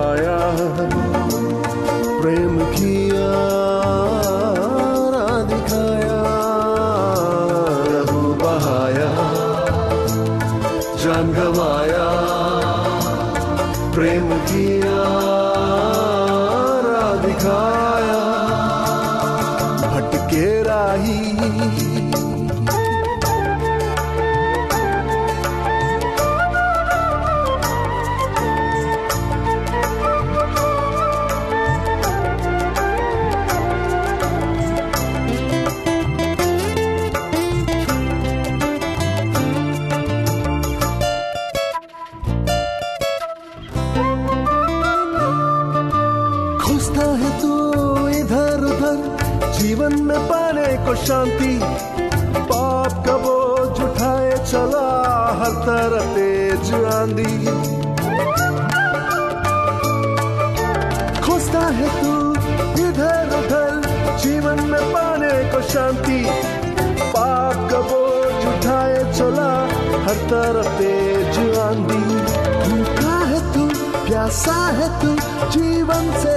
पाया प्रेम की उठाए चला हर तरफ़ तेज आंधी। खोजता है तू इधर उधर, जीवन में पाने को शांति। पाप बोझ उठाए चला हर तरफ़ तेज आंधी। भूखा है तू, प्यासा है तू, जीवन से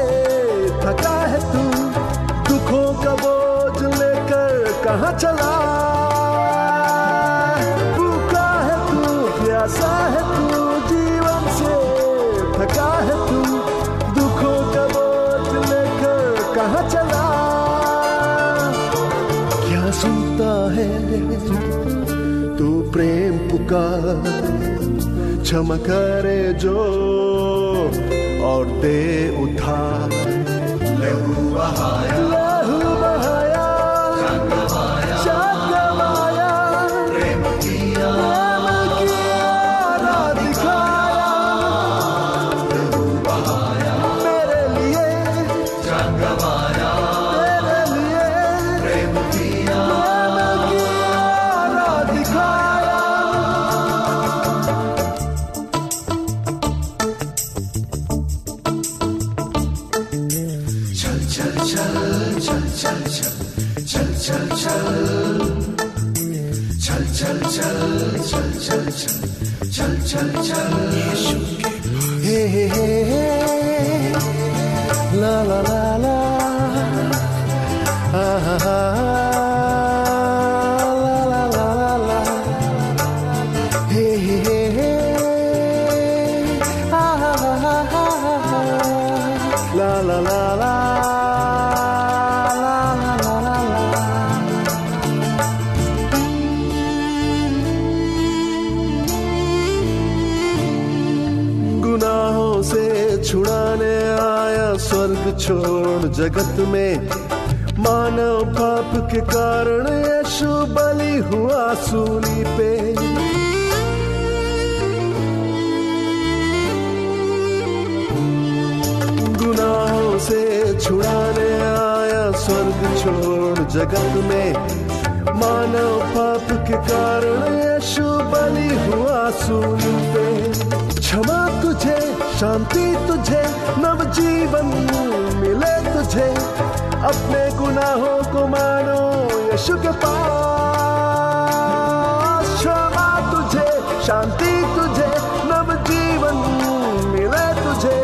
थका है तू। दुखों का बोझ लेकर कहाँ चला? प्यासा है तू जीवन से, थका है तू, दुखों का बोझ लेकर कहाँ चला? क्या सुनता है तू प्रेम पुकार, क्षमा करे जो, और दे उधार छोड़ जगत में। मानव पाप के कारण यशु बलि हुआ सूली पे। गुनाहों से छुड़ाने आया स्वर्ग छोड़ जगत में। मानव पाप के कारण यशु बलि हुआ सूली पे। क्षमा तुझे, शांति तुझे नव जीवन मिले तुझे, अपने गुनाहों को मानो, यीशु के पास। क्षमा तुझे, शांति तुझे नव जीवन मिले तुझे,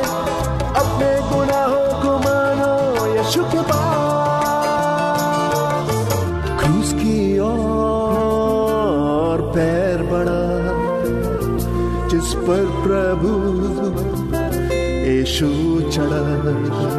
अपने गुनाहों को मानो, यीशु के पास। क्रूस की ओर पैर बढ़ा, जिस पर प्रभु यीशु चढ़ा।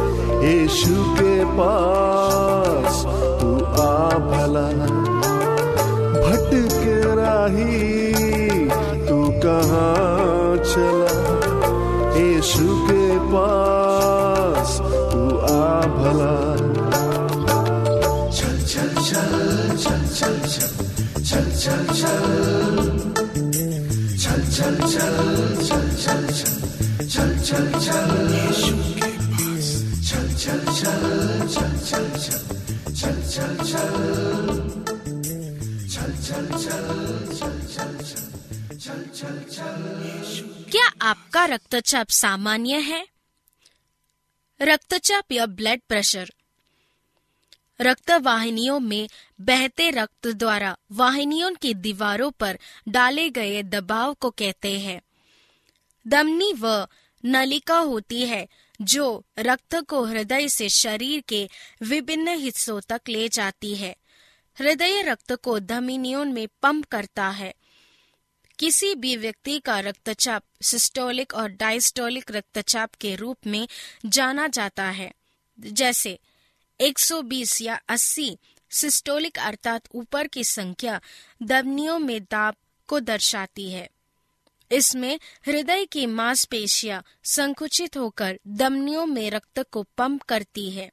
यीशु के पास तू आ भला। भटके राही तू कहाँ चला? यीशु के पास तू आ भला। चल चल चल चल चल चल चल चल चल। चल चल चल। आपका रक्तचाप सामान्य है? रक्तचाप या ब्लड प्रेशर रक्त वाहिनियों में बहते रक्त द्वारा वाहिनियों की दीवारों पर डाले गए दबाव को कहते हैं। दमनी व नलिका होती है, जो रक्त को हृदय से शरीर के विभिन्न हिस्सों तक ले जाती है। हृदय रक्त को धमनियों में पंप करता है। किसी भी व्यक्ति का रक्तचाप सिस्टोलिक और डायस्टोलिक रक्तचाप के रूप में जाना जाता है। जैसे 120 या 80 सिस्टोलिक अर्थात ऊपर की संख्या धमनियों में दाब को दर्शाती है। इसमें हृदय की मांसपेशियाँ संकुचित होकर दमनियों में रक्त को पंप करती है।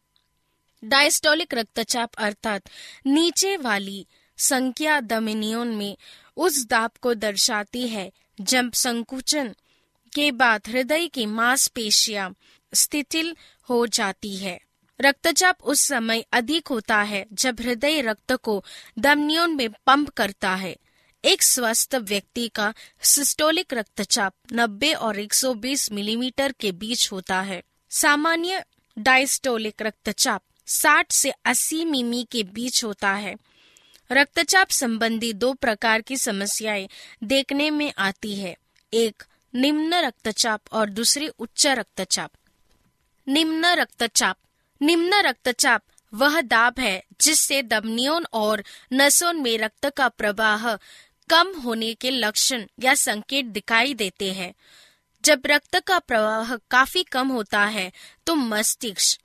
डायस्टोलिक रक्तचाप अर्थात नीचे वाली संख्या धमनियों में उस दाब को दर्शाती है, जब संकुचन के बाद हृदय की मांसपेशियाँ स्थितिल हो जाती है। रक्तचाप उस समय अधिक होता है, जब हृदय रक्त को धमनियों में पंप करता है। एक स्वस्थ व्यक्ति का सिस्टोलिक रक्तचाप 90 और 120 मिलीमीटर के बीच होता है। सामान्य डायस्टोलिक रक्तचाप 60 से 80 मिमी के बीच होता है। रक्तचाप संबंधी दो प्रकार की समस्याएँ देखने में आती है। एक, निम्न रक्तचाप और दूसरी, उच्च रक्तचाप। निम्न रक्तचाप। निम्न रक्तचाप वह दाब है जिससे धमनियों और नसों में रक्त का प्रवाह कम होने के लक्षण या संकेत दिखाई देते हैं। जब रक्त का प्रवाह काफ़ी कम होता है तो मस्तिष्क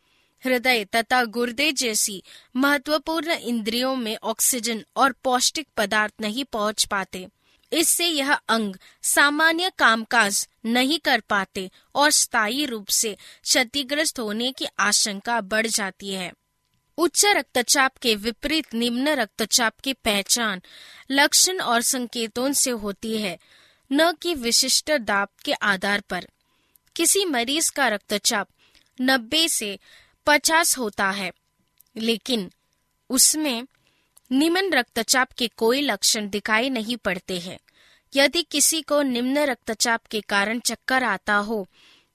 हृदय तथा गुर्दे जैसी महत्वपूर्ण इंद्रियों में ऑक्सीजन और पौष्टिक पदार्थ नहीं पहुँच पाते। इससे यह अंग सामान्य कामकाज नहीं कर पाते और स्थायी रूप से क्षतिग्रस्त होने की आशंका बढ़ जाती है। उच्च रक्तचाप के विपरीत निम्न रक्तचाप की पहचान लक्षण और संकेतों से होती है, न कि विशिष्ट दाब के आधार पर। किसी मरीज़ का रक्तचाप 90 से 50 होता है। लेकिन उसमें निम्न रक्तचाप के कोई लक्षण दिखाई नहीं पड़ते हैं। यदि किसी को निम्न रक्तचाप के कारण चक्कर आता हो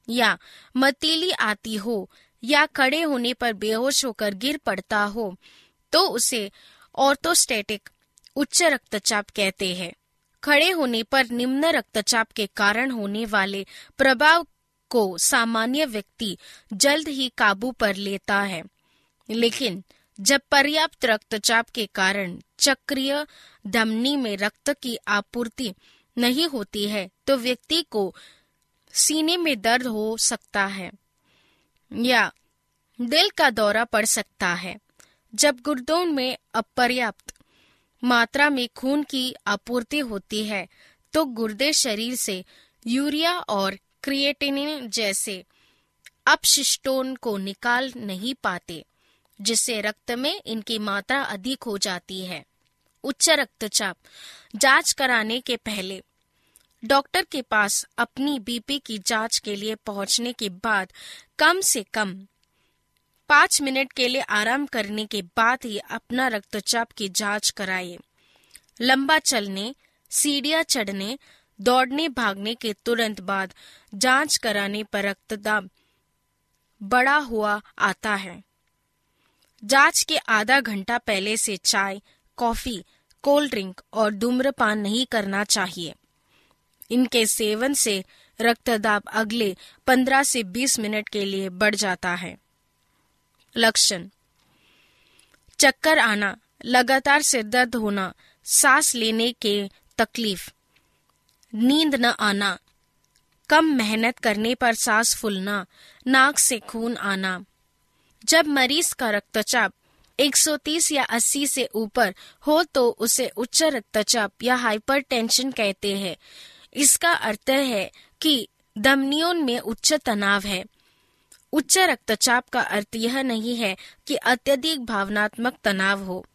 या मतीली आती हो या खड़े होने पर बेहोश होकर गिर पड़ता हो तो उसे ऑर्थोस्टेटिक उच्च रक्तचाप कहते हैं। खड़े होने पर निम्न रक्तचाप के कारण होने वाले प्रभाव को सामान्य व्यक्ति जल्द ही काबू पर लेता है। लेकिन, जब पर्याप्त रक्तचाप के कारण चक्रीय धमनी में रक्त की आपूर्ति नहीं होती है तो व्यक्ति को सीने में दर्द हो सकता है या दिल का दौरा पड़ सकता है। जब गुर्दों में अपर्याप्त मात्रा में खून की आपूर्ति होती है तो गुर्दे शरीर से यूरिया और क्रिएटिनिन जैसे अपशिष्टों को निकाल नहीं पाते, जिससे रक्त में इनकी मात्रा अधिक हो जाती है। उच्च रक्तचाप। जाँच कराने के पहले, डॉक्टर के पास अपनी बीपी की जाँच के लिए पहुँचने के बाद कम से कम पाँच मिनट के लिए आराम करने के बाद ही अपना रक्तचाप की जाँच कराइए लंबा चलने, सीढ़ियाँ चढ़ने दौड़ने भागने के तुरंत बाद जाँच कराने पर रक्तदाब बड़ा हुआ आता है। जाँच के आधा घंटा पहले से चाय, कॉफ़ी, कोल्ड ड्रिंक और धूम्रपान नहीं करना चाहिए। इनके सेवन से रक्तदाब अगले 15 से 20 मिनट के लिए बढ़ जाता है। लक्षण, चक्कर आना, लगातार सिर दर्द होना, सांस लेने के तकलीफ़। नींद न आना। कम मेहनत करने पर सांस फूलना, नाक से खून आना। जब मरीज़ का रक्तचाप 130 या 80 से ऊपर हो तो उसे उच्च रक्तचाप या हाइपरटेंशन कहते हैं। इसका अर्थ है कि धमनियों में उच्च तनाव है। उच्च रक्तचाप का अर्थ यह नहीं है कि अत्यधिक भावनात्मक तनाव हो।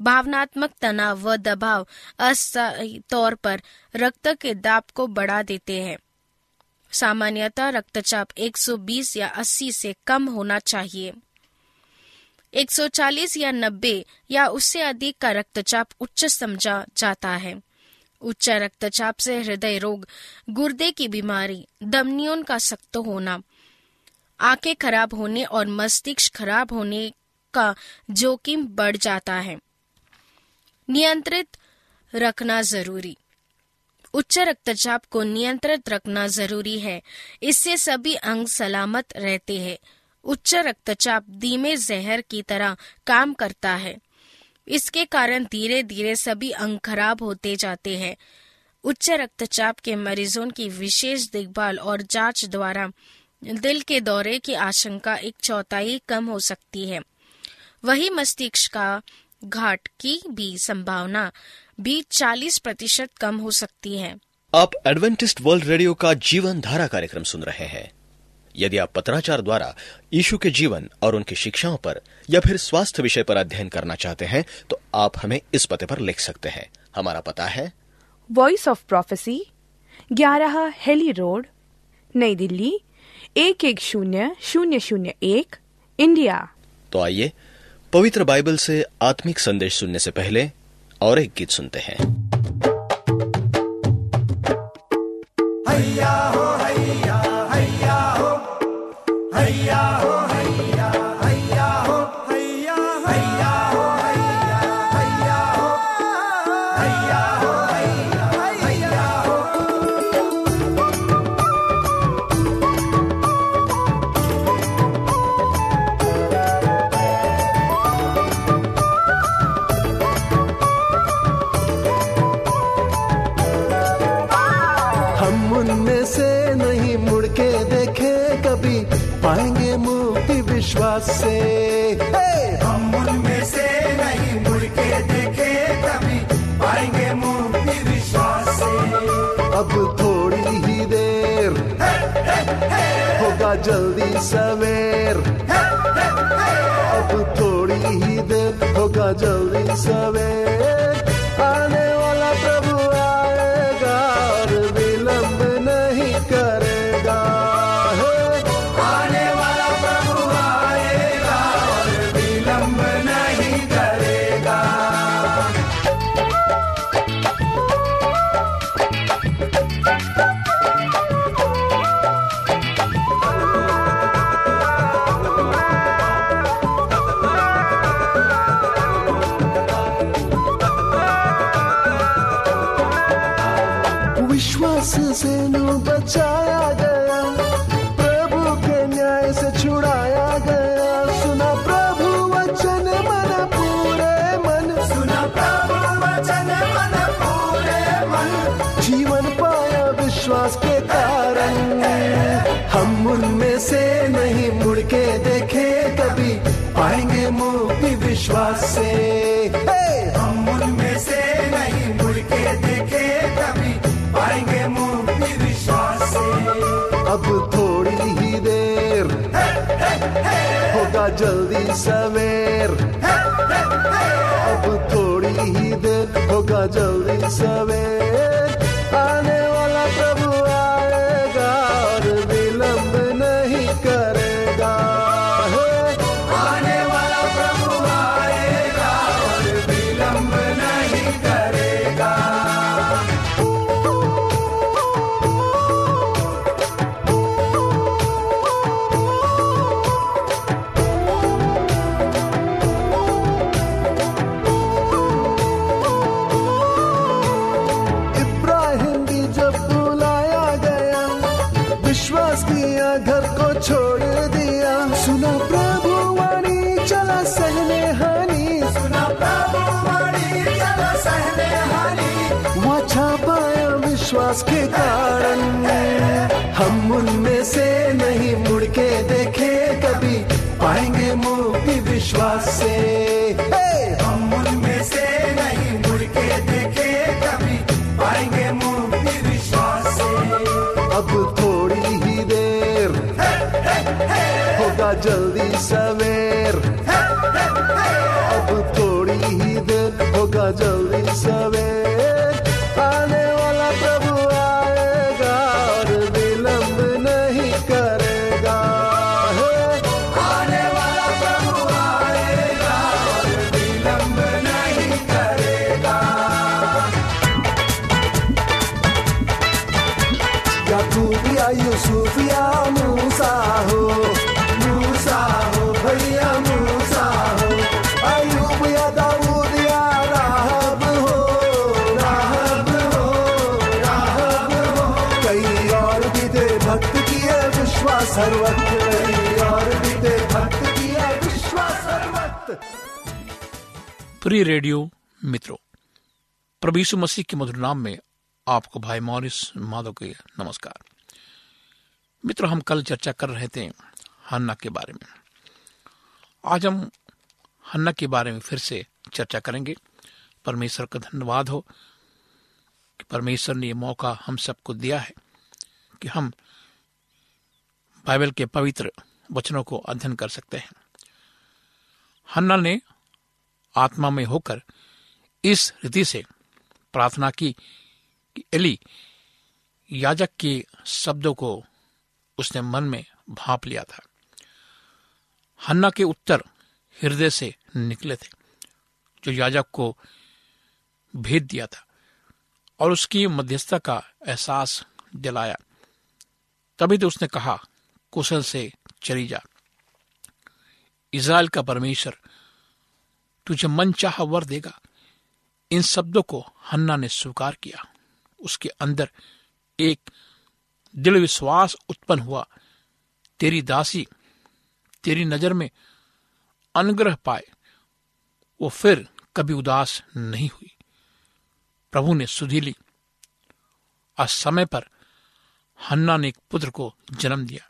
भावनात्मक तनाव व दबाव अस्थायी तौर पर रक्त के दाब को बढ़ा देते हैं। सामान्यतः रक्तचाप 120 या 80 से कम होना चाहिए। 140 या 90 या उससे अधिक का रक्तचाप उच्च समझा जाता है। उच्च रक्तचाप से हृदय रोग, गुर्दे की बीमारी दमनियों का सख्त होना, आँखें खराब होने और मस्तिष्क खराब होने का जोखिम बढ़ जाता है। नियंत्रित रखना ज़रूरी। उच्च रक्तचाप को नियंत्रित रखना ज़रूरी है। इससे सभी अंग सलामत रहते हैं। उच्च रक्तचाप धीमे जहर की तरह काम करता है। इसके कारण धीरे धीरे सभी अंग खराब होते जाते हैं। उच्च रक्तचाप के मरीजों की विशेष देखभाल और जाँच द्वारा दिल के दौरे की आशंका एक चौथाई कम हो सकती है। वही मस्तिष्क का घाट की भी संभावना भी 40 प्रतिशत कम हो सकती है। आप एडवेंटिस्ट वर्ल्ड रेडियो का जीवन धारा कार्यक्रम सुन रहे हैं। यदि आप पत्राचार द्वारा यीशु के जीवन और उनकी शिक्षाओं पर या फिर स्वास्थ्य विषय पर अध्ययन करना चाहते हैं तो आप हमें इस पते पर लिख सकते हैं। हमारा पता है। वॉइस ऑफ़ प्रोफेसी ग्यारह हेली रोड नई दिल्ली एक एक शून्य शून्य शून्य एक इंडिया। तो आइए पवित्र बाइबल से आत्मिक संदेश सुनने से पहले और एक गीत सुनते हैं। हो देर होगा जल्दी सवेर। अब थोड़ी ही देर होगा जल्दी सवेर। विश्वास के कारण हम उनमें से नहीं मुड़ के देखे कभी पाएँगे मुक्ति विश्वास से। हम उनमें से नहीं मुड़ के देखे कभी पाएँगे मुक्ति विश्वास से। अब थोड़ी ही देर होगा जल्दी सवेर। अब थोड़ी ही देर होगा जल्दी प्रिय रेडियो मित्रों, प्रभु यीशु मसीह के मधुर नाम में आपको भाई मॉरिस माधव के नमस्कार। मित्रों, हम कल चर्चा कर रहे थे हन्ना के बारे में। आज हम हन्ना के बारे में फिर से चर्चा करेंगे। परमेश्वर का धन्यवाद हो कि परमेश्वर ने ये मौका हम सबको दिया है कि हम बाइबल के पवित्र वचनों को अध्ययन कर सकते हैं। हन्ना ने आत्मा में होकर इस रीति से प्रार्थना की कि एली याजक के शब्दों को उसने मन में भाप लिया था। हन्ना के उत्तर हृदय से निकले थे, जो याजक को भेद दिया था और उसकी मध्यस्थता का एहसास दिलाया। तभी तो उसने कहा, कुशल से चली जा। इज़राइल का परमेश्वर तुझे मन चाह वर देगा। इन शब्दों को हन्ना ने स्वीकार किया। उसके अंदर एक दिल विश्वास उत्पन्न हुआ। तेरी दासी तेरी नज़र में अनुग्रह पाए। वो फिर कभी उदास नहीं हुई। प्रभु ने सुधी ली। और समय पर हन्ना ने एक पुत्र को जन्म दिया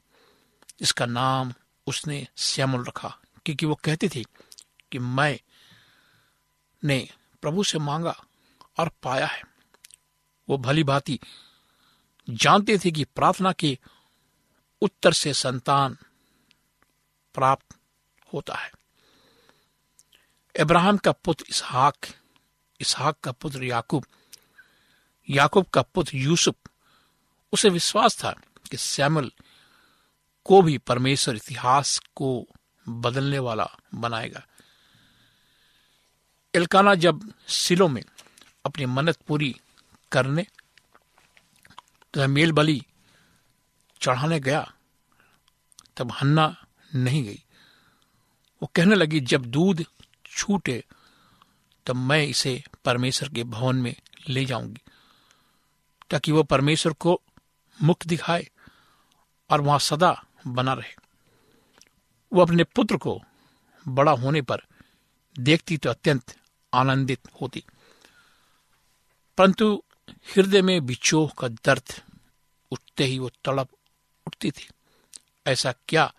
इसका नाम उसने श्यामल रखा, क्योंकि वो कहती थी कि मैं ने प्रभु से मांगा और पाया है। वो भली भांति जानते थे कि प्रार्थना के उत्तर से संतान प्राप्त होता है। इब्राहिम का पुत्र इसहाक इसहाक का पुत्र याकूब याकूब का पुत्र यूसुफ, उसे विश्वास था कि सैमुअल को भी परमेश्वर इतिहास को बदलने वाला बनाएगा। एलकाना जब सिलो में अपनी मन्नत पूरी करने तथा मेल बलि चढ़ाने गया, तब हन्ना नहीं गई। वो कहने लगी, जब दूध छूटे, तब मैं इसे परमेश्वर के भवन में ले जाऊँगी, ताकि वो परमेश्वर को मुख दिखाए और वहाँ सदा बना रहे। वो अपने पुत्र को बड़ा होने पर देखती तो अत्यंत आनंदित होती। परंतु हृदय में बिछोह का दर्द उठते ही वो तड़प उठती थी। ऐसा क्या?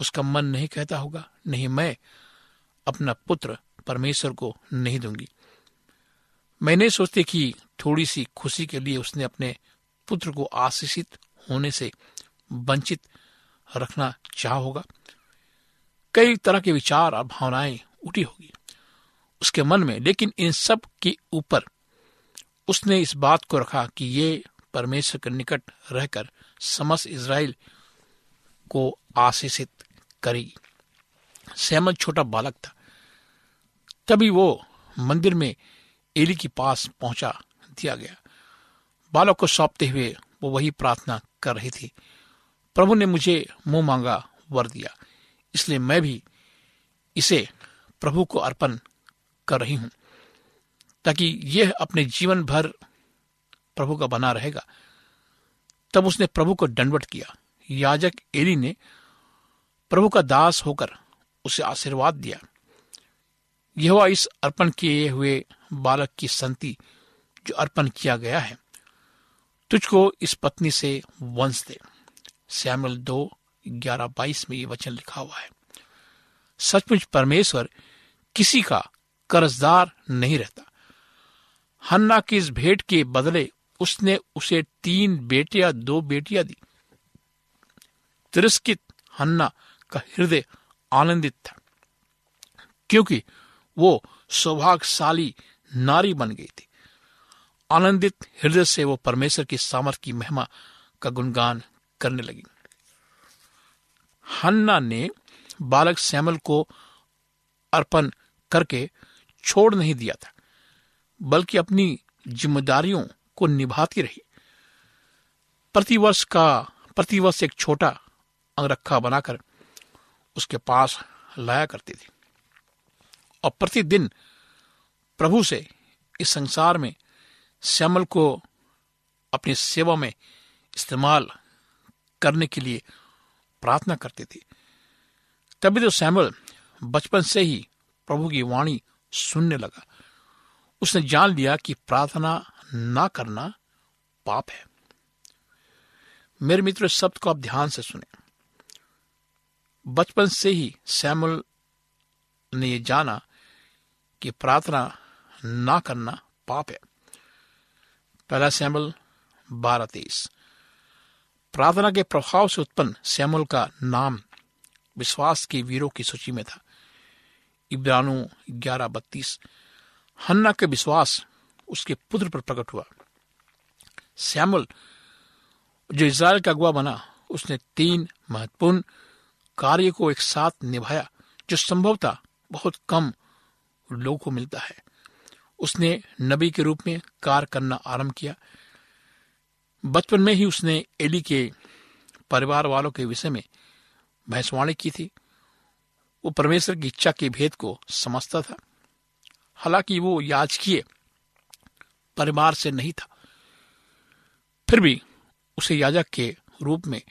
उसका मन नहीं कहता होगा। नहीं, मैं अपना पुत्र परमेश्वर को नहीं दूँगी। मैं नहीं सोचती कि थोड़ी सी खुशी के लिए उसने अपने पुत्र को आशीषित होने से वंचित रखना चाह होगा। कई तरह के विचार और भावनाएँ उठी होगी। उसके मन में, लेकिन इन सब के ऊपर उसने इस बात को रखा कि ये परमेश्वर के निकट रहकर समस्त इसराइल को आशीषित करी। सैमन छोटा बालक था। तभी वो मंदिर में एली के पास पहुँचा, दिया गया। बालक को सौंपते हुए वो वही प्रार्थना कर रही थी। प्रभु ने मुझे मुँह मांगा, वर दिया। इसलिए मैं भी इसे प्रभु को अर्पण कर रही हूँ, ताकि यह अपने जीवन भर प्रभु का बना रहेगा। तब उसने प्रभु को दंडवट किया। याजक एली ने प्रभु का दास होकर उसे आशीर्वाद दिया। यह इस अर्पण किए हुए बालक की संति जो अर्पण किया गया है, तुझको इस पत्नी से वंश दे। सैमुअल दो, ग्यारह बाईस में ये वचन लिखा हुआ है। सचमुच परमेश्वर किसी का कर्जदार नहीं रहता। हन्ना की इस भेंट के बदले उसने उसे तीन बेटे या दो बेटियाँ दी। तिरस्कृत हन्ना का हृदय आनंदित था, क्योंकि वो सौभाग्यशाली नारी बन गई थी। आनंदित हृदय से वो परमेश्वर की सामर्थ की महिमा का गुणगान करने लगी। हन्ना ने बालक सैमल को अर्पण करके छोड़ नहीं दिया था, बल्कि अपनी जिम्मेदारियों को निभाती रही। प्रतिवर्ष का, प्रतिवर्ष एक छोटा अंगरखा बनाकर उसके पास लाया करती थी। और प्रतिदिन प्रभु से इस संसार में श्यामल को अपनी सेवा में इस्तेमाल करने के लिए प्रार्थना करती थी। तभी तो श्यामल बचपन से ही प्रभु की वाणी सुनने लगा। उसने जान लिया कि प्रार्थना ना करना पाप है। मेरे मित्र शब्द को आप ध्यान से सुने। बचपन से ही सैमुल ने यह जाना कि प्रार्थना ना करना पाप है। पहला सैमुल बारह तेईस। प्रार्थना के प्रभाव से उत्पन्न सैमुल का नाम विश्वास के वीरों की सूची में था। इब्रानू ग्यारह बत्तीस। हन्ना के विश्वास उसके पुत्र पर प्रकट हुआ। सैमुल जो इसराइल का अगुआ बना, उसने तीन महत्वपूर्ण कार्य को एक साथ निभाया, जो संभवतः बहुत कम लोगों को मिलता है। उसने नबी के रूप में कार्य करना आरंभ किया। बचपन में ही उसने एली के परिवार वालों के विषय में भैंसवाणी की थी। वो परमेश्वर की इच्छा के भेद को समझता था। हालाँकि वो याजकीय परिवार से नहीं था। फिर भी उसे याजक के रूप में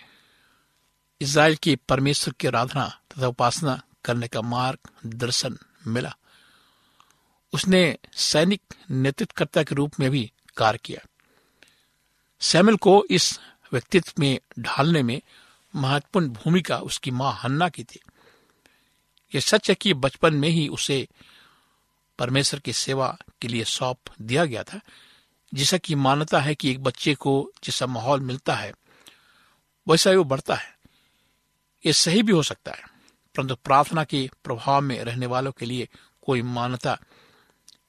इसराइल के परमेश्वर की आराधना तथा उपासना करने का मार्ग दर्शन मिला। उसने सैनिक नेतृत्वकर्ता के रूप में भी कार्य किया। सैमिल को इस व्यक्तित्व में ढालने में महत्वपूर्ण भूमिका उसकी माँ हन्ना की थी। यह सच है कि बचपन में ही उसे परमेश्वर की सेवा के लिए सौंप दिया गया था। जैसा कि मान्यता है कि एक बच्चे को जैसा माहौल मिलता है, वैसा ही वो बढ़ता है। यह सही भी हो सकता है, परंतु प्रार्थना के प्रभाव में रहने वालों के लिए कोई मान्यता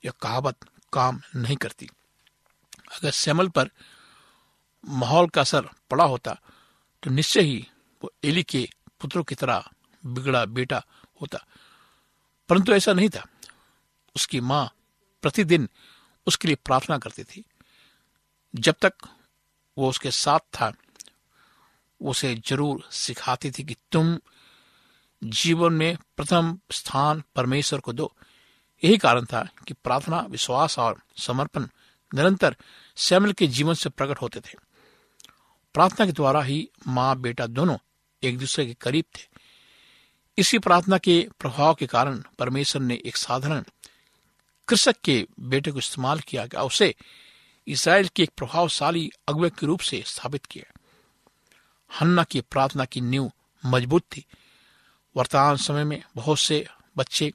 या कहावत काम नहीं करती। अगर सेमल पर माहौल का असर पड़ा होता तो निश्चय ही वो एली के पुत्रों की तरह बिगड़ा बेटा होता। परंतु ऐसा नहीं था। उसकी माँ प्रतिदिन उसके लिए प्रार्थना करती थी। जब तक वो उसके साथ था उसे ज़रूर सिखाती थी कि तुम जीवन में प्रथम स्थान परमेश्वर को दो। यही कारण था कि प्रार्थना, विश्वास और समर्पण निरंतर सैमल के जीवन से प्रकट होते थे। प्रार्थना के द्वारा ही माँ, बेटा दोनों एक दूसरे के करीब थे। इसी प्रार्थना के प्रभाव के कारण परमेश्वर ने एक साधारण कृषक के बेटे को इस्तेमाल किया गया, उसे इसराइल के एक प्रभावशाली अगुवे के रूप से स्थापित किया। हन्ना की प्रार्थना की नींव मज़बूत थी। वर्तमान समय में बहुत से बच्चे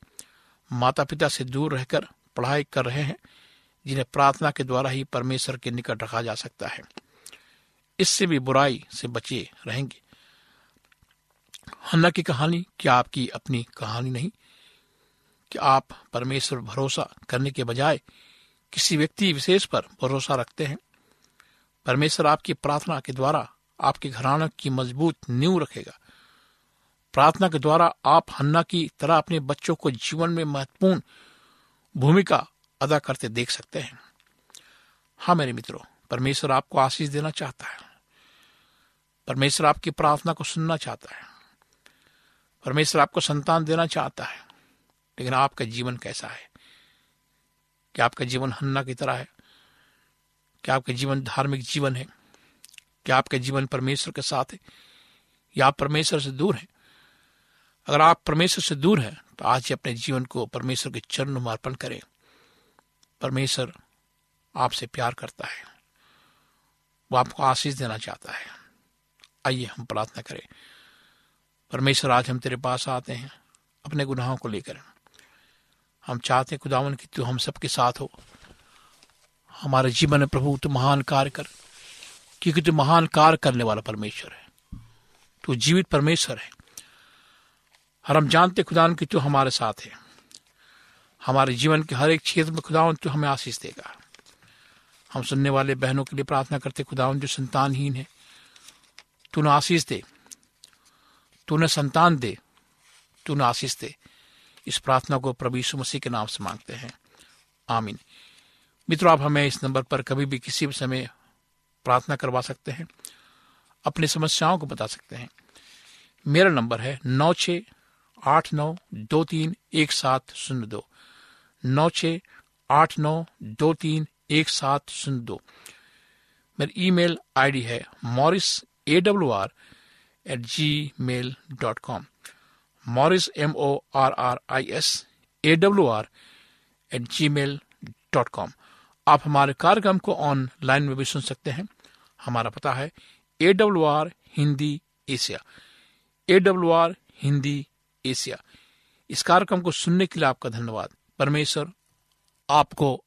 माता पिता से दूर रहकर पढ़ाई कर रहे हैं, जिन्हें प्रार्थना के द्वारा ही परमेश्वर के निकट रखा जा सकता है। इससे भी बुराई से बचे रहेंगे। हन्ना की कहानी, क्या आपकी अपनी कहानी नहीं? कि आप परमेश्वर भरोसा करने के बजाय किसी व्यक्ति विशेष पर भरोसा रखते हैं? परमेश्वर आपकी प्रार्थना के द्वारा आपके घराना की मज़बूत नींव रखेगा। प्रार्थना के द्वारा आप हन्ना की तरह अपने बच्चों को जीवन में महत्वपूर्ण भूमिका अदा करते देख सकते हैं। हाँ मेरे मित्रों, परमेश्वर आपको आशीष देना चाहता है। परमेश्वर आपकी प्रार्थना को सुनना चाहता है। परमेश्वर आपको संतान देना चाहता है, लेकिन आपका जीवन कैसा है? क्या आपका जीवन हन्ना की तरह है? क्या आपका जीवन धार्मिक जीवन है? क्या आपका जीवन परमेश्वर के साथ है? या आप परमेश्वर से दूर हैं? अगर आप परमेश्वर से दूर हैं तो आज ही अपने जीवन को परमेश्वर के चरण में अर्पण करें। परमेश्वर आपसे प्यार करता है। वो आपको आशीष देना चाहता है। आइए हम प्रार्थना करें। परमेश्वर, आज हम तेरे पास आते हैं, अपने गुनाहों को लेकर। हम चाहते हैं, खुदावन, कि तू हम सबके साथ हो। हमारे जीवन में प्रभु, तू महान कार्य कर, क्योंकि तू महान कार्य करने वाला परमेश्वर है। तू जीवित परमेश्वर है। और हम जानते खुदावन, कि तू हमारे साथ है। हमारे जीवन के हर एक क्षेत्र में, खुदावन, तू हमें आशीष देगा। हम सुनने वाले बहनों के लिए प्रार्थना करते खुदावन, जो संतानहीन है, तू न आशीष दे। तू न संतान दे तू न आशीष दे। इस प्रार्थना को प्रभु यीशु मसीह के नाम से मांगते हैं। आमीन। मित्रों, आप हमें इस नंबर पर कभी भी किसी भी समय प्रार्थना करवा सकते हैं। अपनी समस्याओं को बता सकते हैं। मेरा नंबर है नौ छ आठ नौ दो तीन एक सात शून्य दो। नौ छ आठ नौ दो तीन एक सात शून्य दो। मेरी ईमेल आईडी है Morris A W R at gmail dot com Morris M O R R I S A W R at gmail dot com आप हमारे कार्यक्रम को ऑनलाइन में भी सुन सकते हैं। हमारा पता है A W R Hindi Asia A W R Hindi Asia इस कार्यक्रम को सुनने के लिए आपका धन्यवाद। परमेश्वर आपको